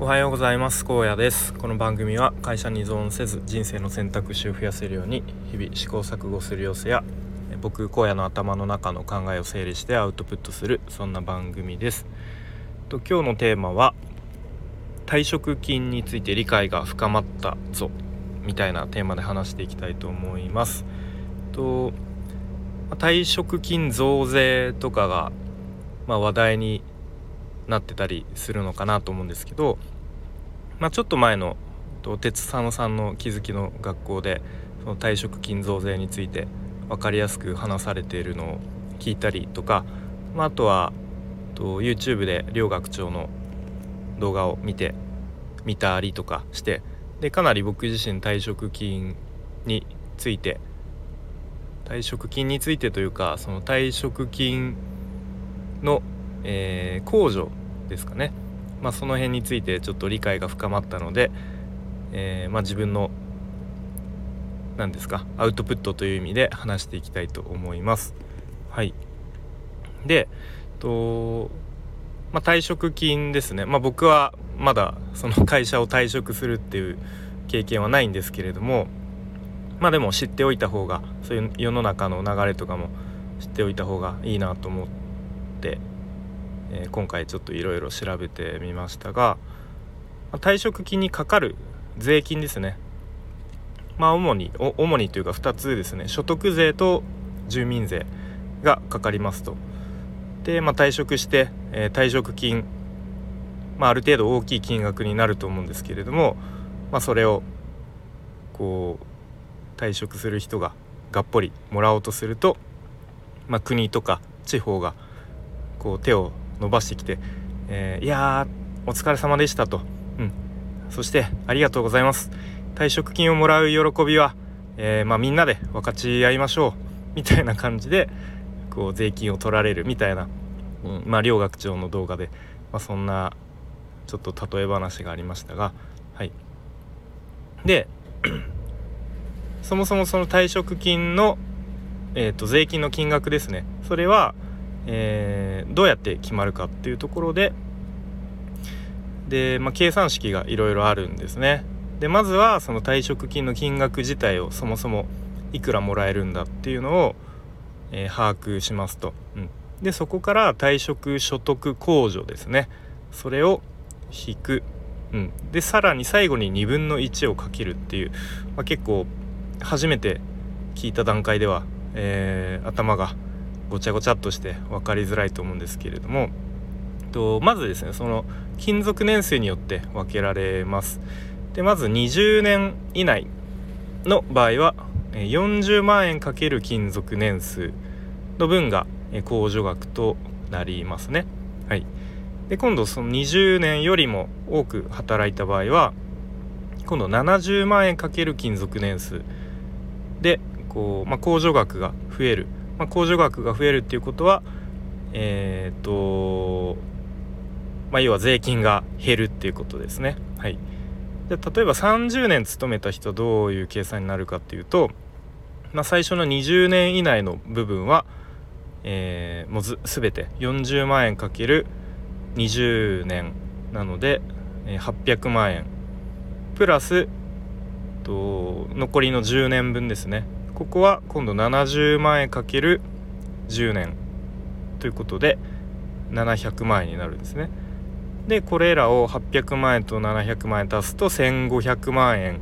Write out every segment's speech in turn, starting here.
おはようございます。高野です。この番組は会社に依存せず人生の選択肢を増やせるように日々試行錯誤する様子や僕荒野の頭の中の考えを整理してアウトプットするそんな番組です。と今日のテーマは退職金について理解が深まったぞみたいなテーマで話していきたいと思います。と退職金増税とかが、まあ、話題になってたりするのかなと思うんですけど、まあ、ちょっと前の鉄佐野さんの気づきの学校でその退職金増税について分かりやすく話されているのを聞いたりとか、まあ、あとはと YouTube で両学長の動画を見て見たりとかしてでかなり僕自身退職金について退職金についてというかその退職金の、えー、控除ですかね、まあ、その辺についてちょっと理解が深まったので、えー、まあ、自分の何ですかアウトプットという意味で話していきたいと思います。はい、でと、まあ、退職金ですね、まあ、僕はまだその会社を退職するっていう経験はないんですけれどもまあでも知っておいた方がそういう世の中の流れとかも知っておいた方がいいなと思ってえー、今回ちょっといろいろ調べてみましたが、退職金にかかる税金ですね。まあ主に主にというか2つですね。所得税と住民税がかかりますと。で、まあ、退職して、えー、退職金、まあ、ある程度大きい金額になると思うんですけれども、まあ、それをこう退職する人ががっぽりもらおうとすると、まあ、国とか地方がこう手を伸ばしてきて「えー、いやお疲れ様でしたと」うん、そして「ありがとうございます」退職金をもらう喜びは、えー、まあ、みんなで分かち合いましょう。みたいな感じでこう税金を取られるみたいな、うん、まあ両学長の動画で、まあ、そんなちょっと例え話がありましたがはい。でそもそもその退職金の、えーと税金の金額ですね。それはえー、どうやって決まるかっていうところでで、まあ、計算式がいろいろあるんですね。でまずはその退職金の金額自体をそもそもいくらもらえるんだっていうのを、えー、把握しますと。うん、でそこから退職所得控除ですねそれを引く。うん、でさらに最後に2分の1をかけるっていう、まあ、結構初めて聞いた段階では、えー、頭がごちゃごちゃっとして分かりづらいと思うんですけれども。とまずですねその勤続年数によって分けられます。でまず20年以内の場合は40万円かける勤続年数の分が控除額となりますね。はい。で今度その20年よりも多く働いた場合は今度70万円かける勤続年数でこう、まあ、控除額が増えるまあ、控除額が増えるっていうことはえっ、とまあ要は税金が減るっていうことですね。はい。で例えば30年勤めた人どういう計算になるかっていうと、まあ、最初の20年以内の部分は、えー、もうず全て40万円かける20年なので、えー、800万円。プラスと残りの10年分ですね。ここは今度70万円かける10年。ということで700万円になるんですね。でこれらを800万円と700万円足すと1500万円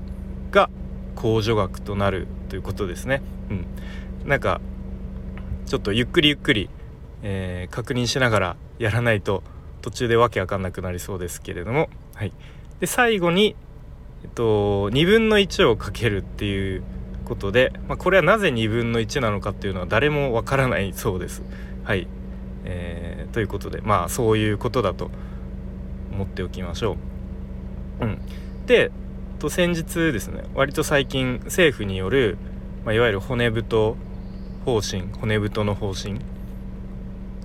が控除額となるということですね。うん。なんかちょっとゆっくりゆっくり、えー、確認しながらやらないと途中でわけわかんなくなりそうですけれども。はい。で最後にえっと2分の1をかけるっていうことで、まあ、これはなぜ2分の1なのかっていうのは誰もわからないそうです。はい、えー、ということでまあそういうことだと思っておきましょう。うん、でと先日ですね割と最近政府による、まあ、いわゆる骨太方針骨太の方針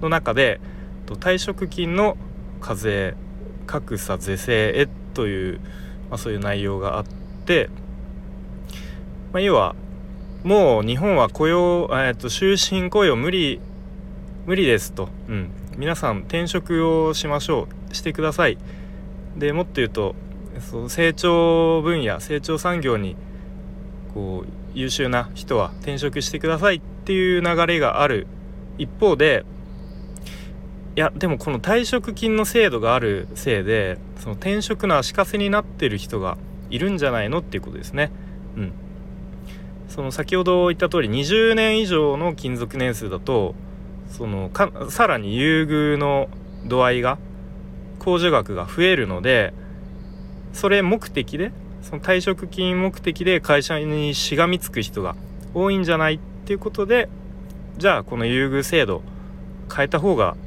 の中でと退職金の課税格差是正へという、まあ、そういう内容があってまあ、要はもう日本は雇用、えっと、終身雇用無理無理ですと、うん、皆さん転職をしましょうしてください。でもっと言うとその成長分野成長産業にこう優秀な人は転職してくださいっていう流れがある一方でいやでもこの退職金の制度があるせいでその転職の足かせになってる人がいるんじゃないのっていうことですね。うん、その先ほど言った通り20年以上の勤続年数だとそのかさらに優遇の度合いが控除額が増えるのでそれ目的でその退職金目的で会社にしがみつく人が多いんじゃないっていうことでじゃあこの優遇制度変えた方が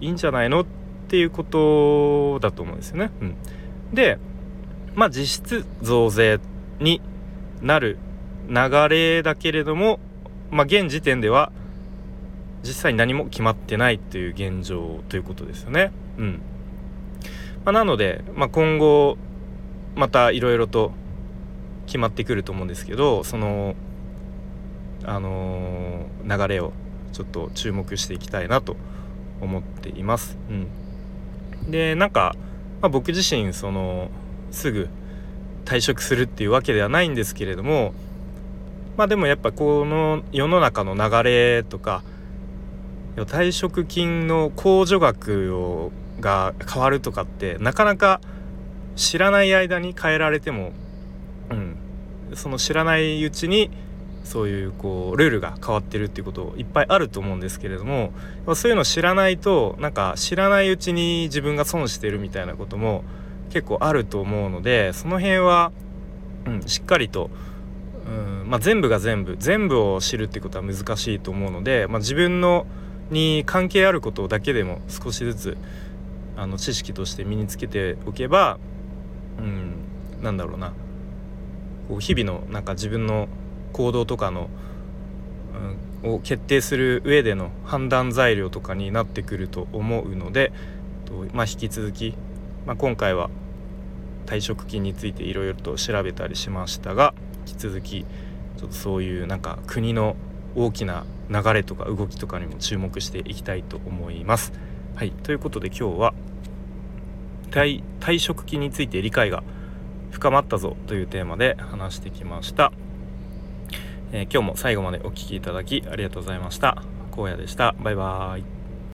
いいんじゃないのっていうことだと思うんですよね。うん、でまあ実質増税になる流れだけれども、まあ、現時点では実際に何も決まってないという現状ということですよね。うんまあ、なので、まあ、今後またいろいろと決まってくると思うんですけどそのあのー、流れをちょっと注目していきたいなと思っています。うん、でなんか、まあ、僕自身そのすぐ退職するっていうわけではないんですけれどもまあでもやっぱこの世の中の流れとか退職金の控除額をが変わるとかってなかなか知らない間に変えられても、うん、その知らないうちにそういうこうルールが変わってるっていうこといっぱいあると思うんですけれどもそういうの知らないとなんか知らないうちに自分が損してるみたいなことも結構あると思うのでその辺は、うん、しっかりと、うんまあ、全部が全部全部を知るってことは難しいと思うので、まあ、自分のに関係あることだけでも少しずつあの知識として身につけておけば、うん、なんだろうな。こう日々のなんか自分の行動とかの、うん、を決定する上での判断材料とかになってくると思うので、とまあ、引き続き、まあ、今回は退職金についていろいろと調べたりしましたが引き続きちょっとそういうなんか国の大きな流れとか動きとかにも注目していきたいと思います。はいということで今日は退職金について理解が深まったぞというテーマで話してきました。えー、今日も最後までお聴きいただきありがとうございました。荒野でした。バイバーイ。